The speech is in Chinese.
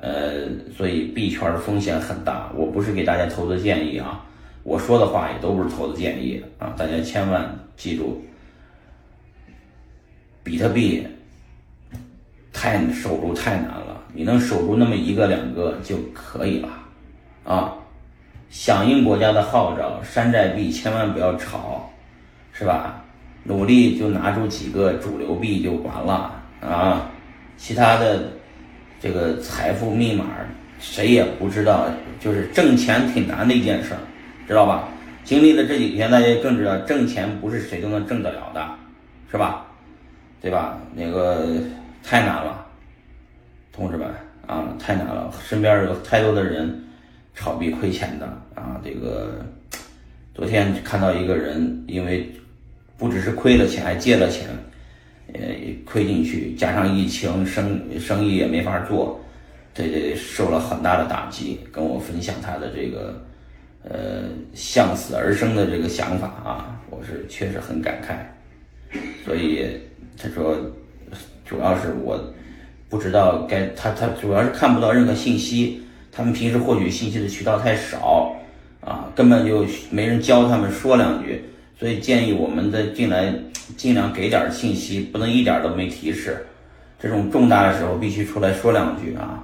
呃，所以币圈风险很大。我不是给大家投资建议啊，我说的话也都不是投资建议啊，大家千万记住，比特币太守住太难了，你能守住那么一个两个就可以了啊。响应国家的号召，山寨币千万不要炒，是吧？努力就拿出几个主流币就完了啊，其他的这个财富密码谁也不知道，就是挣钱挺难的一件事儿，知道吧？经历了这几天，大家更知道挣钱不是谁都能挣得了的，是吧？对吧？那个太难了，同志们啊，太难了，身边有太多的人炒币亏钱的啊，这个昨天看到一个人因为。不只是亏了钱，还借了钱，呃，亏进去，加上疫情，生生意也没法做，对对，受了很大的打击。跟我分享他的这个，呃，向死而生的这个想法啊，我是确实很感慨。所以他说，主要是我不知道该他他主要是看不到任何信息，他们平时获取信息的渠道太少啊，根本就没人教他们说两句。所以建议我们的进来尽量给点信息，不能一点都没提示。这种重大的时候必须出来说两句啊。